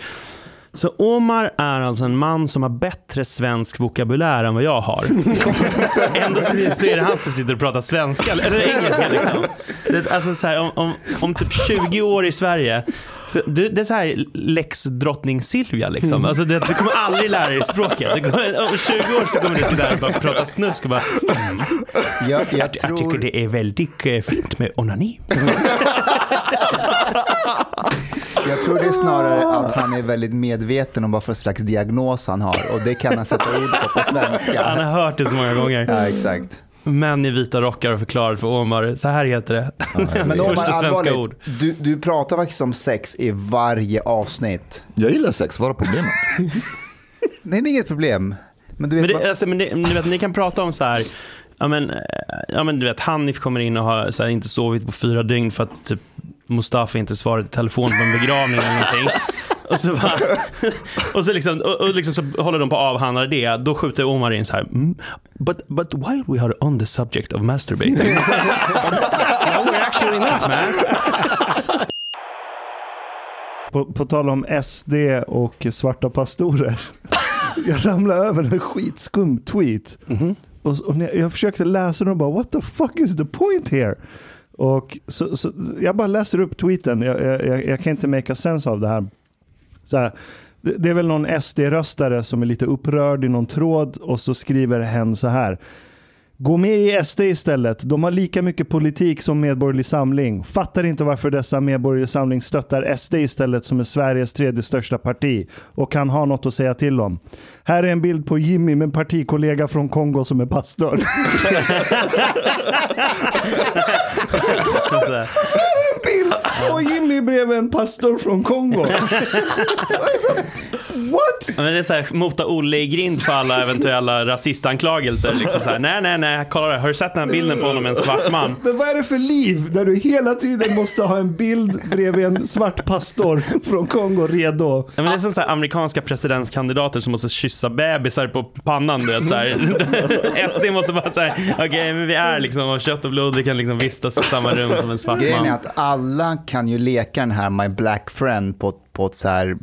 Så Omar är alltså en man som har bättre svensk vokabulär än vad jag har. <laughs> Ändå så är det han som sitter och pratar svenska, eller engelska liksom. Det, alltså så här, om, om, om typ 20 år i Sverige, så det är så här drottning Silvia liksom. Alltså det, du kommer aldrig lära dig språket. Kommer, om 20 år så kommer du sitta här och bara prata snusk och bara, mm, Jag, jag, jag tycker tror, det är väldigt eh, fint med onani. <laughs> jag tror det är snarare att han är väldigt medveten om vad för slags diagnos han har. Och det kan han sätta ord på på Han svenska. har hört det så många gånger. Ja, exakt. Män i vita rockar och förklarar för Omar, så här heter det. Hans Men Omar, första svenska ord. du, du pratar faktiskt om sex i varje avsnitt. Jag gillar sex, vad är problemet? <laughs> Nej, det är inget problem. Men du vet, Men, vad- det, alltså, men det, ni, vet, ni kan prata om så här, ja men, eh, ja, men du vet, Hanif kommer in och har så här, inte sovit på fyra dygn för att typ Mustafa inte svarat i telefon på en begravning eller någonting. Och så, bara, och så, liksom, och, och liksom så håller de på att avhandla det. Då skjuter Omar in så här. Mm, but, but while we are on the subject of masturbating. <laughs> no, we're actually not man. På, på tal om SD och svarta pastorer. Jag ramlade över en skitskum tweet. Mhm. Och, och när jag försökte läsa den och bara what the fuck is the point here? Och så, så, jag bara läser upp tweeten. Jag, jag, jag, kan inte make a sense av det här. Så här det, det är väl någon SD-röstare som är lite upprörd i någon tråd och så skriver hen så här. Gå med i SD istället. De har lika mycket politik som Medborgerlig Samling. Fattar inte varför dessa Medborgerlig Samling stöttar SD istället som är Sveriges tredje största parti och kan ha något att säga till om. Här är en bild på Jimmy med en partikollega från Kongo som är pastor. <laughs> Bild och Jimmy bredvid en pastor från Kongo. alltså, what? Men det är så här, mota Olle i grind för alla eventuella rasistanklagelser. Liksom så här, nej, nej, nej, kolla det. Har du sett den här bilden på honom med en svart man? Men vad är det för liv där du hela tiden måste ha en bild bredvid en svart pastor från Kongo redo? Ja, men det är som så här, amerikanska presidentskandidater som måste kyssa bebisar på pannan. Du vet, så här. <laughs> SD måste bara säga, okej, okay, men vi är liksom av kött och blod, vi kan liksom vistas i samma rum som en svart Grejen är man. att alla kan ju leka den här My Black Friend på, på ett så här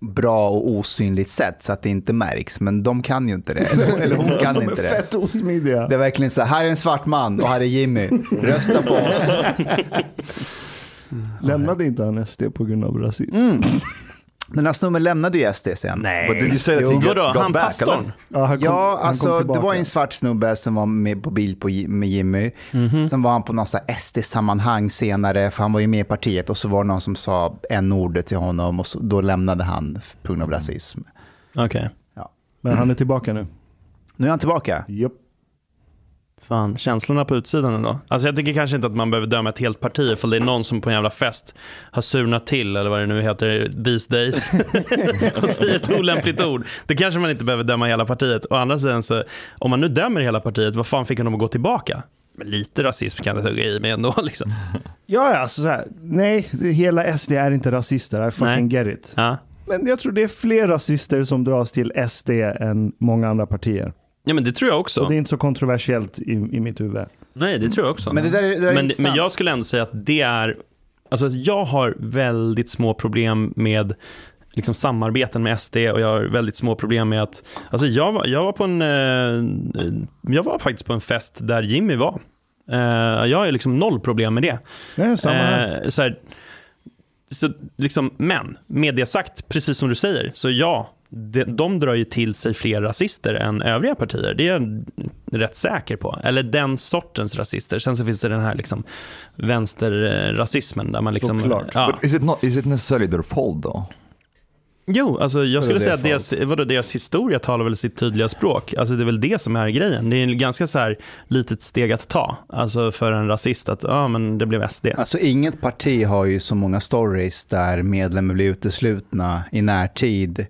bra och osynligt sätt så att det inte märks. Men de kan ju inte det. Eller, eller hon kan <laughs> De inte är det. fett osmidiga. Det är verkligen så här, här är en svart man och här är Jimmy. Rösta på oss. <laughs> Lämnade inte han SD på grund av rasism? Mm. Den här snubben lämnade ju SD sen. Did you say that Jo. got han back? pastorn? Ja, han kom, Ja, han kom alltså det var en svart snubbe som var med på bild på, med Jimmy. Mhm. Sen var han på något SD-sammanhang senare, för han var ju med i partiet. Och så var det någon som sa en ordet till honom och så, då lämnade han på grund av rasism. Okej. Men han är tillbaka nu. Nu är han tillbaka. Japp. Fan, känslorna på utsidan ändå. Alltså jag tycker kanske inte att man behöver döma ett helt parti för det är någon som på en jävla fest har surnat till, eller vad det nu heter, these days. <laughs> och säger ett olämpligt ord. Det kanske man inte behöver döma hela partiet. Å andra sidan så, om man nu dömer hela partiet, vad fan fick honom att gå tillbaka? Men lite rasism kan det hugga i mig ändå <laughs> liksom. Ja, ja, alltså så här, nej, hela SD är inte rasister. I fucking get it. Ja. Men jag tror det är fler rasister som dras till SD än många andra partier. Ja, men det tror jag också. Och det är inte så kontroversiellt i, i mitt huvud. Nej, det tror jag också. Men det där, är- det där är men, men jag skulle ändå säga att det är, alltså jag har väldigt små problem med liksom samarbeten med SD och jag har väldigt små problem med att, alltså jag var, jag var på en, eh, jag var faktiskt på en fest där Jimmy var. Eh, jag har ju liksom noll problem med det. Ja, samma här. Eh, så här, så liksom, men med det sagt, precis som du säger, så ja, de, de drar ju till sig fler rasister än övriga partier. Det är jag rätt säker på. Eller den sortens rasister. Sen så finns det den här liksom vänsterrasismen där man liksom... Såklart. Ja. But is it not? Is it necessarily their fault though? Jo, alltså jag skulle det säga är att deras, vadå, deras historia talar väl sitt tydliga språk. Alltså det är väl det som är grejen. Det är en ganska så här litet steg att ta. Alltså för en rasist att, ja men det blev SD. Alltså inget parti har ju så många stories där medlemmar blir uteslutna i närtid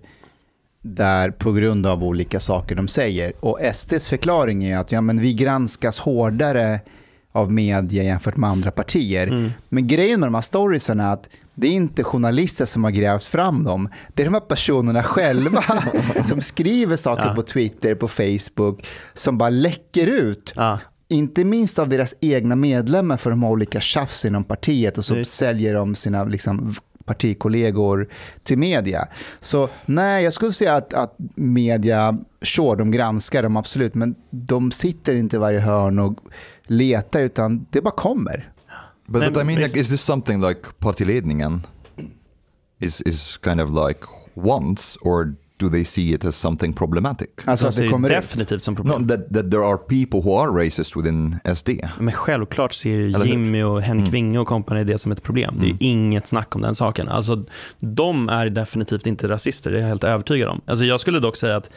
där på grund av olika saker de säger. Och SDs förklaring är att ja, men vi granskas hårdare av media jämfört med andra partier. Men grejen med de här storiesen är att det är inte journalister som har grävt fram dem. Det är de här personerna själva <laughs> <laughs> som skriver saker Ja. på Twitter, på Facebook, som bara läcker ut. Ja. Inte minst av deras egna medlemmar för de har olika tjafs inom partiet och så Just. säljer de sina liksom, partikollegor till media. Så nej, jag skulle säga att, att media, sure, de granskar dem absolut, men de sitter inte i varje hörn och letar, utan det bara kommer. But, but I men mean, like, is this something like partiledningen is is kind of like wants, or do they see it as something problematic? Alltså De ser det kommer ut. definitivt som problem. No, that that there are people who are racist within SD. Men självklart ser ju? Jimmy och Henrik Mm. Winge och kompani det som ett problem. Det är ju inget snack om den saken. Alltså, de är definitivt inte rasister, det är jag helt övertygad om. Alltså, jag skulle dock säga att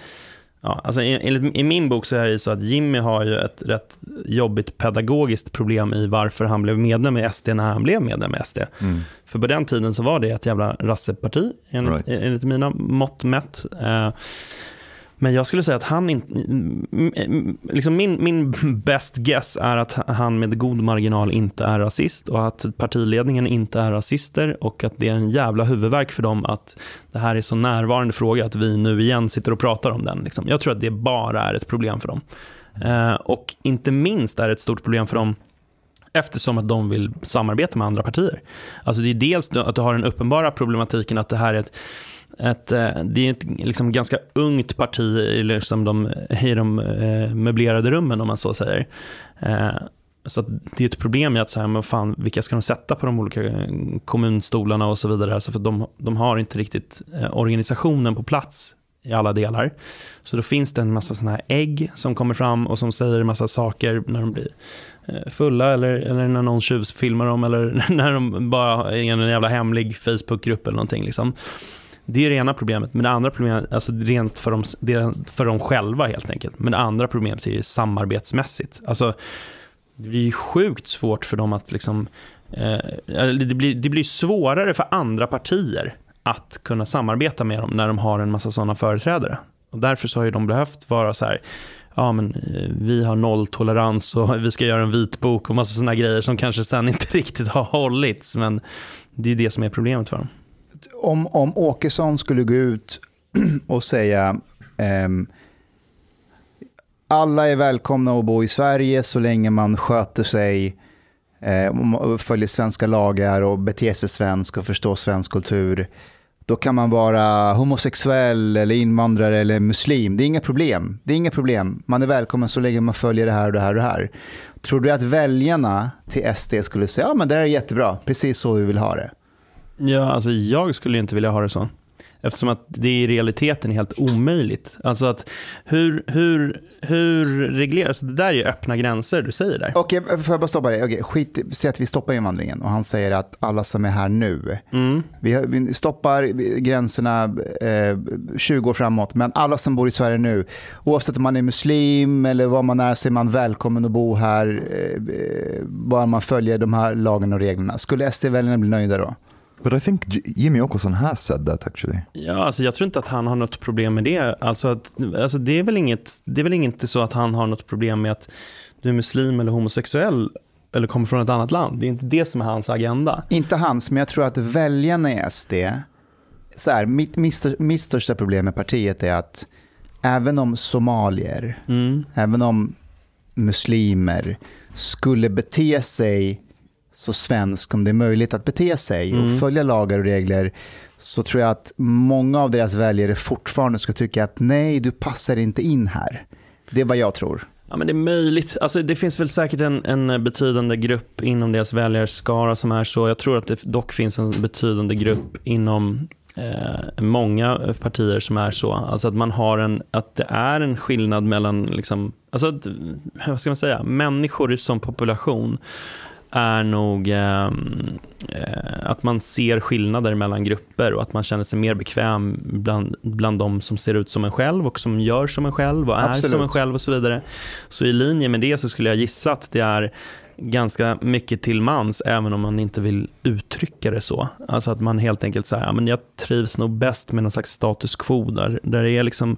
Ja, alltså i, enligt, I min bok så är det så att Jimmy har ju ett rätt jobbigt pedagogiskt problem i varför han blev medlem i SD när han blev medlem i SD. Mm. För på den tiden så var det ett jävla rasseparti, enligt, Right. enligt mina mått mätt. Eh, men jag skulle säga att han inte... Liksom min, min best guess är att han med god marginal inte är rasist och att partiledningen inte är rasister och att det är en jävla huvudvärk för dem att det här är så närvarande fråga att vi nu igen sitter och pratar om den. Liksom. Jag tror att det bara är ett problem för dem. Eh, och inte minst är det ett stort problem för dem eftersom att de vill samarbeta med andra partier. Alltså det är dels att du har den uppenbara problematiken att det här är ett ett, eh, det är ett liksom ganska ungt parti i, liksom de, i de eh, möblerade rummen om man så säger. Eh, så att det är ett problem i att säga, men fan, vilka ska de sätta på de olika eh, kommunstolarna och så vidare. Alltså för de, de har inte riktigt eh, organisationen på plats i alla delar. Så då finns det en massa såna här ägg som kommer fram och som säger en massa saker när de blir eh, fulla eller, eller när någon tjuvfilmar dem eller <laughs> när de bara är i en jävla hemlig Facebookgrupp eller någonting. Liksom. Det är det ena problemet. Men det andra problemet, alltså rent för dem, för dem själva helt enkelt. Men det andra problemet är ju samarbetsmässigt. Alltså, det blir ju sjukt svårt för dem att liksom eh, det, blir, det blir svårare för andra partier att kunna samarbeta med dem när de har en massa sådana företrädare. Och därför så har ju de behövt vara så här, ja men eh, vi har nolltolerans och vi ska göra en vitbok och massa sådana grejer som kanske sen inte <laughs> riktigt har hållits. Men det är det som är problemet för dem. Om, om Åkesson skulle gå ut <clears throat> och säga ehm, alla är välkomna att bo i Sverige så länge man sköter sig, eh, följer svenska lagar och beter sig svensk och förstår svensk kultur. Då kan man vara homosexuell eller invandrare eller muslim. Det är inga problem. Det är inga problem. Man är välkommen så länge man följer det här och det här och det här. Tror du att väljarna till SD skulle säga ja men det här är jättebra, precis så vi vill ha det? Ja, alltså jag skulle inte vilja ha det så. Eftersom att det i realiteten är helt omöjligt. Alltså att hur, hur, hur regleras, det där är ju öppna gränser du säger där. Okej, får jag bara stoppa dig? Okej, skit, säg att vi stoppar invandringen och han säger att alla som är här nu, Mm. vi, vi stoppar gränserna eh, 20 år framåt, men alla som bor i Sverige nu, oavsett om man är muslim eller vad man är, så är man välkommen att bo här, eh, eh, bara man följer de här lagarna och reglerna. Skulle SD-väljarna bli nöjda då? But I think Jimmy Åkesson has said that actually. Ja, alltså jag tror inte att han har något problem med det. Alltså, att, alltså det, är väl inget, det är väl inte så att han har något problem med att du är muslim eller homosexuell eller kommer från ett annat land. Det är inte det som är hans agenda. Inte hans, men jag tror att väljarna i SD, så här, mitt, mitt, mitt största problem med partiet är att även om somalier, Mm. även om muslimer skulle bete sig så svensk om det är möjligt att bete sig Mm. och följa lagar och regler så tror jag att många av deras väljare fortfarande skulle tycka att nej, du passar inte in här. Det är vad jag tror. Ja, men det är möjligt. Alltså, det finns väl säkert en, en betydande grupp inom deras väljarskara som är så. Jag tror att det dock finns en betydande grupp inom eh, många partier som är så. Alltså att man har en, att det är en skillnad mellan, liksom, alltså, att, vad ska man säga, människor som population är nog ehm, eh, att man ser skillnader mellan grupper och att man känner sig mer bekväm bland, bland de som ser ut som en själv och som gör som en själv och är Absolut. som en själv och så vidare. Så i linje med det så skulle jag gissa att det är ganska mycket till mans även om man inte vill uttrycka det så. Alltså att man helt enkelt säger, ja, men jag trivs nog bäst med någon slags status quo där, där det är liksom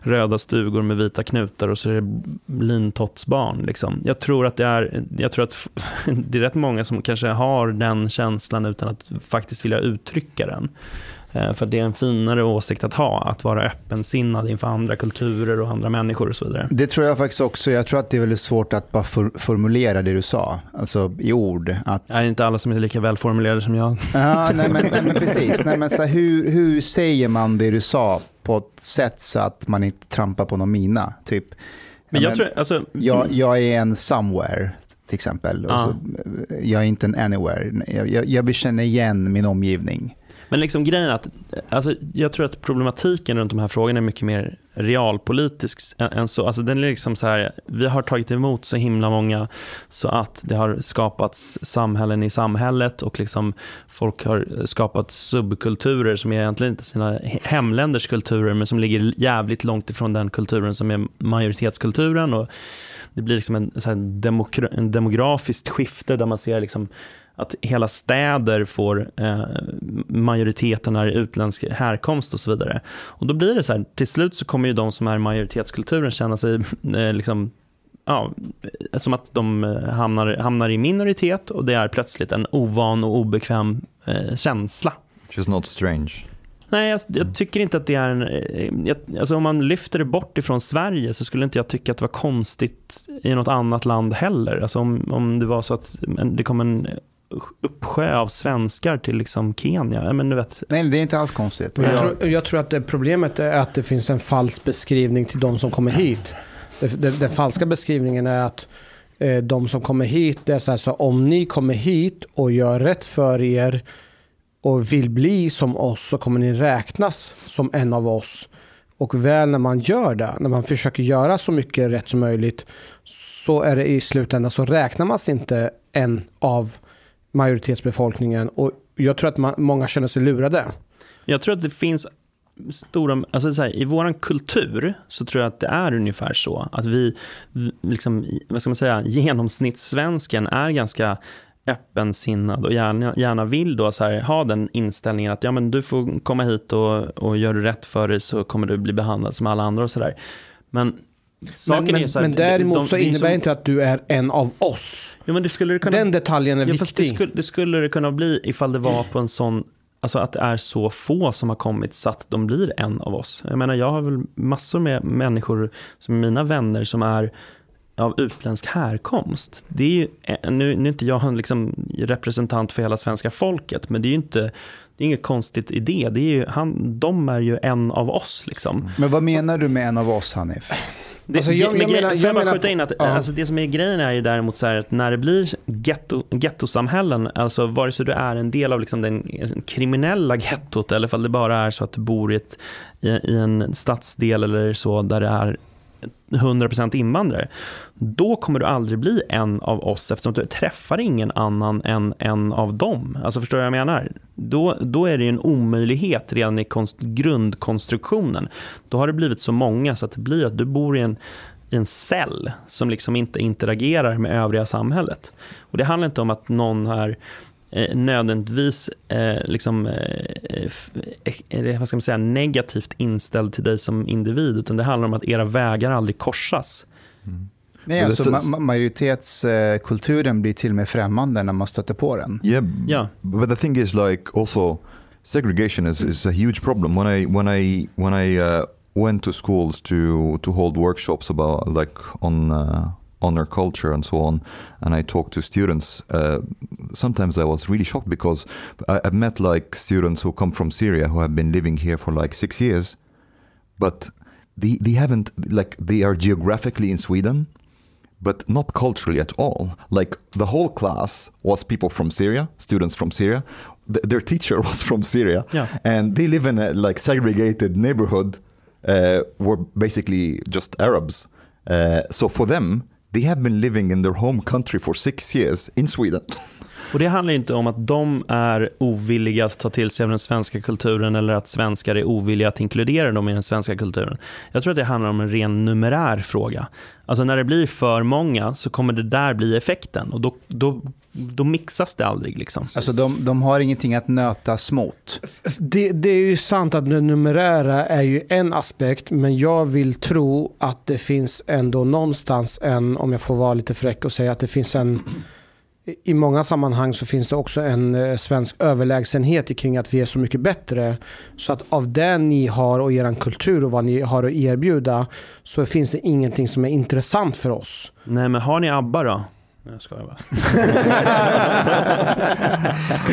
röda stugor med vita knutar och så är det lintottsbarn. Liksom. Jag tror att det är, jag tror att <laughs> det är rätt många som kanske har den känslan utan att faktiskt vilja uttrycka den. Eh, För det är en finare åsikt att ha, att vara öppensinnad inför andra kulturer och andra människor och så vidare. Det tror jag faktiskt också. Jag tror att det är väldigt svårt att bara for, formulera det du sa, alltså i ord. Att, Är inte alla som är lika välformulerade som jag? Ja, nej, men, nej, men precis. Nej, men så här, hur, hur säger man det du sa på ett sätt så att man inte trampar på någon mina? Typ, Men ja, jag tror, alltså, jag, jag är en somewhere, till exempel. Ja. så, jag är inte en anywhere. Jag, jag, jag känna igen min omgivning. Men liksom grejen är att alltså, jag tror att problematiken runt de här frågorna är mycket mer realpolitisk än, än så. Alltså, den är liksom så här, vi har tagit emot så himla många så att det har skapats samhällen i samhället och liksom folk har skapat subkulturer som är egentligen inte sina hemländers kulturer men som ligger jävligt långt ifrån den kulturen som är majoritetskulturen. Och det blir liksom en, så här en demografiskt skifte där man ser liksom att hela städer får eh, majoriteten är utländsk härkomst och så vidare. Och då blir det så här, till slut så kommer ju de som är majoritetskulturen känna sig <laughs> eh, liksom Ja, som att de eh, hamnar, hamnar i minoritet och det är plötsligt en ovan och obekväm eh, känsla. Is not strange. Nej, jag, jag tycker inte att det är en... eh, Jag, alltså om man lyfter det bort ifrån Sverige så skulle inte jag tycka att det var konstigt i något annat land heller. Alltså om, om det var så att det kom en uppsjö av svenskar till liksom Kenya. Men du vet, Nej, det är inte alls konstigt. Jag, Jag, tror, jag tror att det problemet är att det finns en falsk beskrivning till de som kommer hit. Den falska beskrivningen är att eh, de som kommer hit, det är så här, så om ni kommer hit och gör rätt för er och vill bli som oss så kommer ni räknas som en av oss. Och väl när man gör det, när man försöker göra så mycket rätt som möjligt så är det i slutändan så räknar man sig inte en av majoritetsbefolkningen. Och jag tror att man, många känner sig lurade. jag tror att det finns stora, alltså så här, i vår kultur så tror jag att det är ungefär så att vi, vi liksom, vad ska man säga, <laughs> genomsnittssvensken är ganska öppensinnad och gärna, gärna vill då så här, ha den inställningen att ja, men du får komma hit och, och gör du rätt för dig så kommer du bli behandlad som alla andra och sådär. Men saken Men, är så här, men däremot de- så det innebär som- inte att du är en av oss. Ja, men det skulle det kunna Den detaljen är Ja, fast det, viktig. skulle, det skulle det kunna bli ifall det var på en sån, alltså att det är så få som har kommit så att de blir en av oss. Jag menar, jag har väl massor med människor som är mina vänner som är av utländsk härkomst. Det är ju, eh, nu, nu är inte jag en liksom representant för hela svenska folket, men det är ju inte, det är inget konstigt i det. det är ju, han, de är ju en av oss liksom. Men vad menar du med en av oss, Hanif? Det, Alltså, jag- men jag menar- jag menar skjuta in att ja. alltså, det som är grejen är ju däremot så här att när det blir getto, gettosamhällen, alltså vare sig du är en del av liksom den kriminella gettot eller ifall det bara är så att du bor i, ett, i, i en stadsdel eller så där det är 100% invandrare, då kommer du aldrig bli en av oss eftersom du träffar ingen annan än en av dem. Alltså förstår du vad jag menar? Då, då är det ju en omöjlighet redan i konst, grundkonstruktionen. Då har det blivit så många så att det blir att du bor i en, i en cell som liksom inte interagerar med övriga samhället. Och det handlar inte om att någon är eh, nödvändigtvis eh, liksom, eh, eh, vad ska man säga, negativt inställd till dig som individ, utan det handlar om att era vägar aldrig korsas. Nej, Men alltså, ma- ma- majoritetskulturen blir till och med främmande när man stöter på den. Yeah, Yeah. but the thing is, like, also segregation is, is a huge problem. When I when I when I uh, went to schools to to hold workshops about like on uh, on their culture and so on, and I talked to students. Uh, sometimes I was really shocked because I, I've met like students who come from Syria who have been living here for like six years, but they they haven't like they are geographically in Sweden but not culturally at all. Like the whole class was people from Syria, students from Syria. Th- their teacher <laughs> was from Syria, Yeah. and they live in a like segregated neighborhood uh, were basically just Arabs. Uh, so for them, they have been living in their home country for six years in Sweden. <laughs> Och det handlar inte om att de är ovilliga att ta till sig av den svenska kulturen eller att svenskar är ovilliga att inkludera dem i den svenska kulturen. Jag tror att det handlar om en ren numerär fråga. Alltså när det blir för många så kommer det där bli effekten och då, då, då mixas det aldrig. Liksom. Alltså de, de har ingenting att nötas mot. Det, det är ju sant att det numerära är ju en aspekt, men jag vill tro att det finns ändå någonstans en, om jag får vara lite fräck och säga att det finns en, i många sammanhang så finns det också en eh, svensk överlägsenhet kring att vi är så mycket bättre. Så att av det ni har och er kultur och vad ni har att erbjuda så finns det ingenting som är intressant för oss. Nej men har ni ABBA då? Jag skojar bara.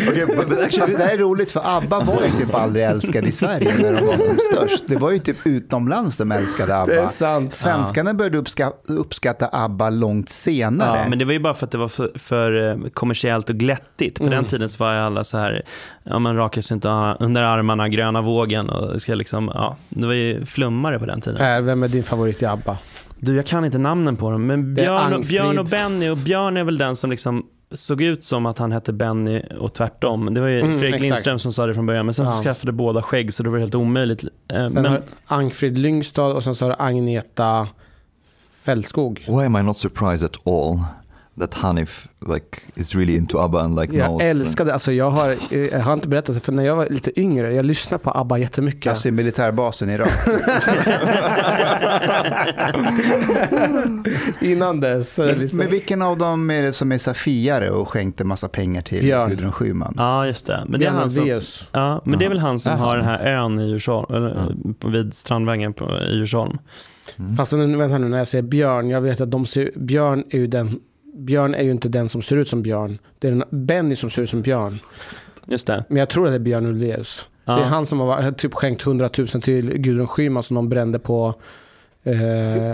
okay, but, but actually, Fast det här är roligt för ABBA var ju typ aldrig älskade i Sverige när de var som störst. Det var ju typ utomlands de älskade ABBA. Det är sant. Svenskarna började uppskatta, uppskatta ABBA långt senare. Ja, men det var ju bara för att det var för, för eh, kommersiellt och glättigt. På den tiden så var ju alla så här, ja man rakar sig inte under armarna, gröna vågen och ska liksom, ja, det var ju flummare på den tiden. Äh, vem är din favorit i ABBA? Du, jag kan inte namnen på dem, men Björn och. Björn och Benny, och Björn är väl den som liksom såg ut som att han hette Benny och tvärtom. Det var ju Mm, Fredrik exakt. Lindström som sa det från början, men sen så Ja. skaffade båda skägg så det var helt omöjligt. Eh, Sen Men, har Angfrid Lyngstad och sen så har du Agneta Fältskog. why am I not surprised at all that Hanif like is really into ABBA and like Jag knows? älskade, alltså jag har, eh, jag har inte berättat det, för när jag var lite yngre, jag lyssnade på ABBA jättemycket. Alltså i militärbasen i Irak. <laughs> Innan dess. jag Men vilken av dem är det som är safiare och skänkte massa pengar till Björn. Gudrun Schyman? ja, just det. Men det, är han som, ja, men det är väl han som Jaha. har den här ön i Djursholm, eller, vid Strandvägen på, i Djursholm. Fast nu, vänta nu, när jag säger Björn, jag vet att de ser, Björn är ju den Björn är ju inte den som ser ut som Björn. Det är den, Benny som ser ut som Björn. Just det. Men jag tror att det är Björn Ulvaeus. Ja. Det är han som har typ skänkt 100 000 till Gudrun Schyman som de brände på eh,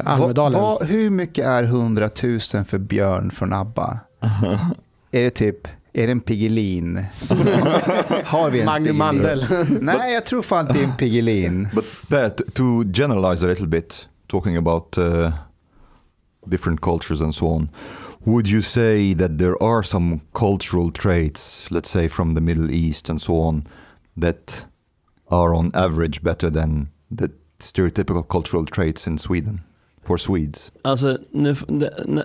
Almedalen. Vad- vad- hur mycket är 100 000 för Björn från ABBA? <laughs> är det typ, är det en Piggelin? <laughs> Har vi Magne Piggelin? Mandel. <laughs> Nej, jag tror fan det är en Piggelin. But that, to generalize a little bit, talking about uh, different cultures and so on, would you say that there are some cultural traits, let's say from the Middle East and so on, that are on average better than the stereotypical cultural traits in Sweden for Swedes? Alltså, nu,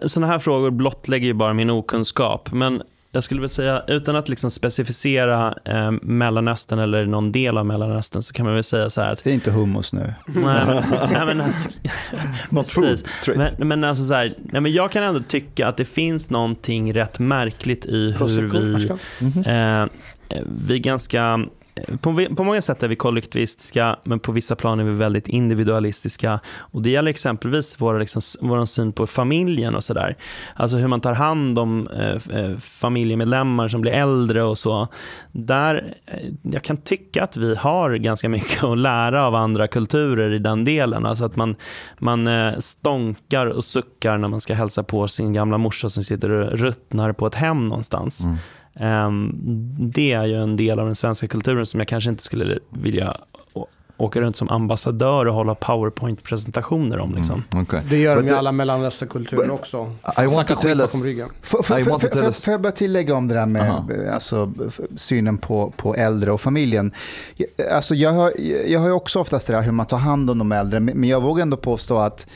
sådana här frågor blottlägger ju bara min okunskap. Men jag skulle väl säga, utan att liksom specificera eh, Mellanöstern eller någon del av Mellanöstern, så kan man väl säga så här att... Säg inte hummus nu. Nej, <laughs> nej, men alltså, Not precis. Men, men alltså så här, nej, men jag kan ändå tycka att det finns någonting rätt märkligt i hur vi, varsågod. eh, vi ganska på, på många sätt är vi kollektivistiska, men på vissa plan är vi väldigt individualistiska. Och Det gäller exempelvis vår, liksom, vår syn på familjen och sådär. Alltså hur man tar hand om eh, eh familjemedlemmar som blir äldre och så. Där, eh, jag kan tycka att vi har ganska mycket att lära av andra kulturer i den delen. Alltså att man, man eh, stånkar och suckar när man ska hälsa på sin gamla morsa som sitter och ruttnar på ett hem någonstans. Mm. Ehm, Det är ju en del av den svenska kulturen som jag kanske inte skulle vilja åka runt som ambassadör och hålla powerpoint-presentationer om. Liksom. Mm, okay. Det gör de i alla mellanösternkulturer också. I want to tell us-. Får, jag bara tillägga om det där med Aha. eh, alltså, synen på, på äldre och familjen. Jag- Alltså, jag, har, jag har ju också oftast det där hur man tar hand om de äldre, men men jag vågar ändå påstå att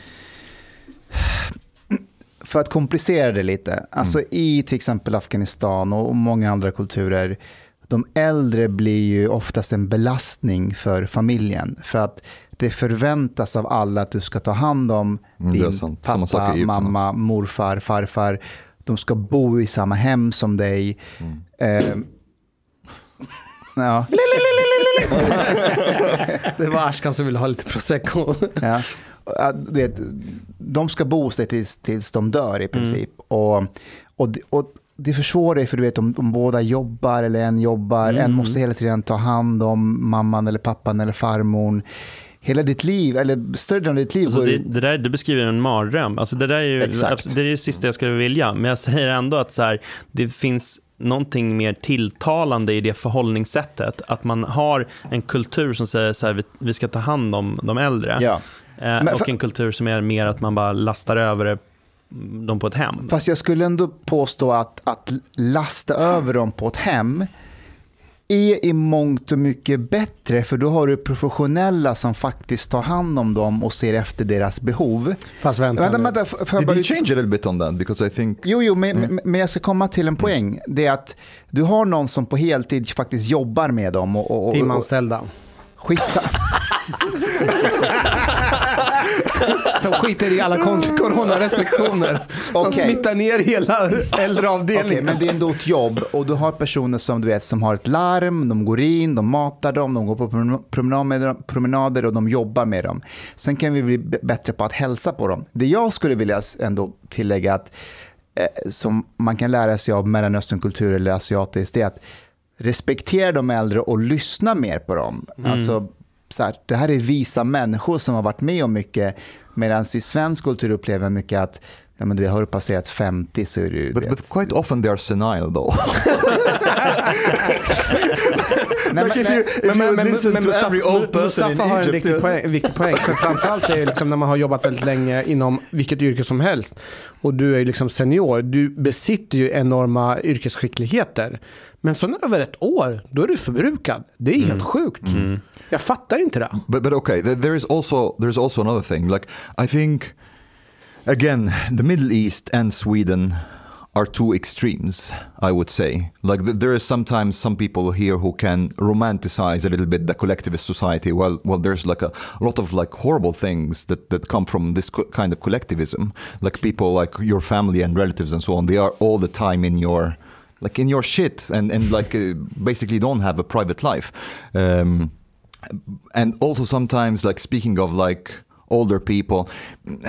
för att komplicera det lite, alltså i till exempel Afghanistan och många andra kulturer, de äldre blir ju oftast en belastning för familjen. För att det förväntas av alla att du ska ta hand om Mm, din pappa, mamma, morfar, farfar. De ska bo i samma hem som dig. Mm. Eh, ja, <laughs> Det var Ashkan som ville ha lite prosecco. ja. Vet, de ska bo hos dig tills, tills de dör i princip. Och, och, det- och det försvårar ju för du vet om, om båda jobbar eller en jobbar. En måste hela tiden ta hand om mamman eller pappan eller farmor. Hela ditt liv, eller större delen av ditt liv. Alltså det, det där du beskriver en mardröm. Alltså det där är ju Exakt. det, är det sista jag skulle vilja. Men jag säger ändå att så här, det finns någonting mer tilltalande i det förhållningssättet. Att man har en kultur som säger så här, vi, vi ska ta hand om de äldre. ja. Eh, Men och för- en kultur som är mer att man bara lastar över det, dem på ett hem. Fast jag skulle ändå påstå att, att lasta över dem på ett hem är i mångt och mycket bättre, för då har du professionella som faktiskt tar hand om dem och ser efter deras behov. Fast vänta, Vänta, vänta, får jag Did bara you change a little bit on that? Because I think... Jo, jo, men, men- men jag ska komma till en poäng. Det är att du har någon som på heltid faktiskt jobbar med dem. Och, och, och, Timanställda. skitsa- Som skiter i alla coronarestriktioner. Som smittar ner hela äldreavdelningen. men det är ändå ett jobb och du har personer som du vet som har ett larm, de går in, de matar dem, de går på promen- promenader, och de jobbar med dem. Sen kan vi bli bättre på att hälsa på dem. Det jag skulle vilja ändå tillägga att eh, som man kan lära sig av Mellanösternkultur eller asiatiskt, det är att respektera de äldre och lyssna mer på dem. Alltså, så här, det här är visa människor som har varit med om mycket, medan i svensk kultur upplever jag mycket att ja, men har du passerat 50 så är du... But, du but quite often they are senile though. <laughs> Mustafa- har en riktig poäng, viktig poäng. För framförallt är det liksom när man har jobbat väldigt länge inom vilket yrke som helst och du är liksom senior, du besitter ju enorma yrkesskickligheter. Men så över ett år, då är du förbrukad. Det är helt sjukt. Jag fattar inte det. But but okay, th- there is also there's also another thing. Like I think again, the Middle East and Sweden are two extremes. I would say. Like th- there is sometimes some people here who can romanticize a little bit the collectivist society. Well, well, there's like a, lot of like horrible things that that come from this kind of collectivism. Like people like your family and relatives and so on. They are all the time in your like in your shit and and like uh, basically don't have a private life. Um, and also sometimes like speaking of like older people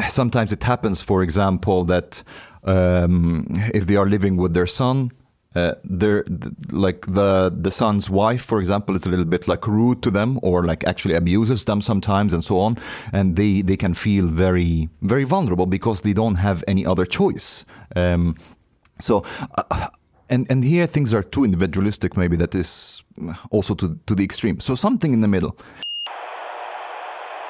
sometimes it happens for example that um, if they are living with their son uh, they're th- like the the son's wife for example is a little bit like rude to them or like actually abuses them sometimes and so on and they they can feel very very vulnerable because they don't have any other choice um, so uh, and and here things are too individualistic maybe that is also to to the extreme. So something in the middle.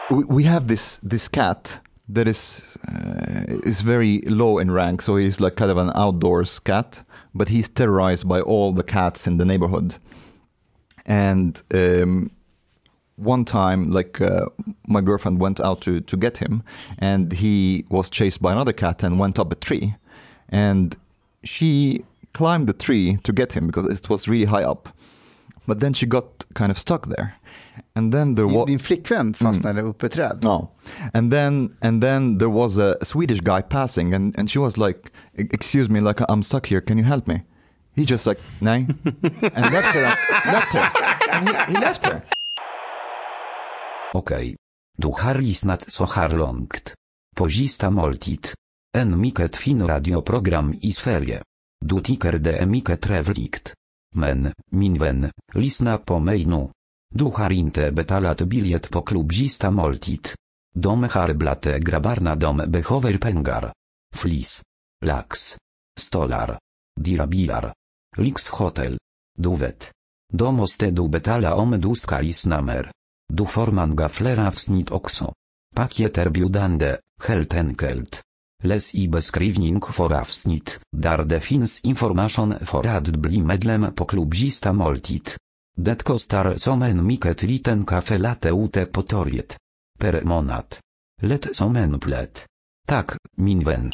We, we have this this cat that is uh, is very low in rank. So he's like kind of an outdoors cat but he's terrorized by all the cats in the neighborhood. And um, one time like uh, my girlfriend went out to to get him and he was chased by another cat and went up a tree. And she climbed the tree to get him because it was really high up. But then she got kind of stuck there. And then there was Din flickvän mm. fastnade uppe i träd. no, and then and then there was a Swedish guy passing, and and she was like, "E- "Excuse me, like I'm stuck here. Can you help me?" He just like, "Nej," and left her. left her. And he, he left her. Okej. Du har lyssnat så här långt. På sista måltid. En mycket fin radioprogram i Sverige. Du tycker det är mycket trevligt. Men, min vän, lyssna på mig nu. Du har inte betalat biljett på klubb sista måltid. De har blate grabbarna de behöver pengar. Flis. Lax. Stolar. Dirabilar. Lyxhotel. Du vet. De måste du betala om du ska lyssna mer. Du får många fler avsnitt också. Paket erbjudande, helt enkelt. Läs i beskrivning för avsnitt, där det finns information för att bli medlem på klubbista måltid. Det kostar som en mycket liten kaffe latte ute på torget. Per månad. Lätt som en plätt. Tak, min vän.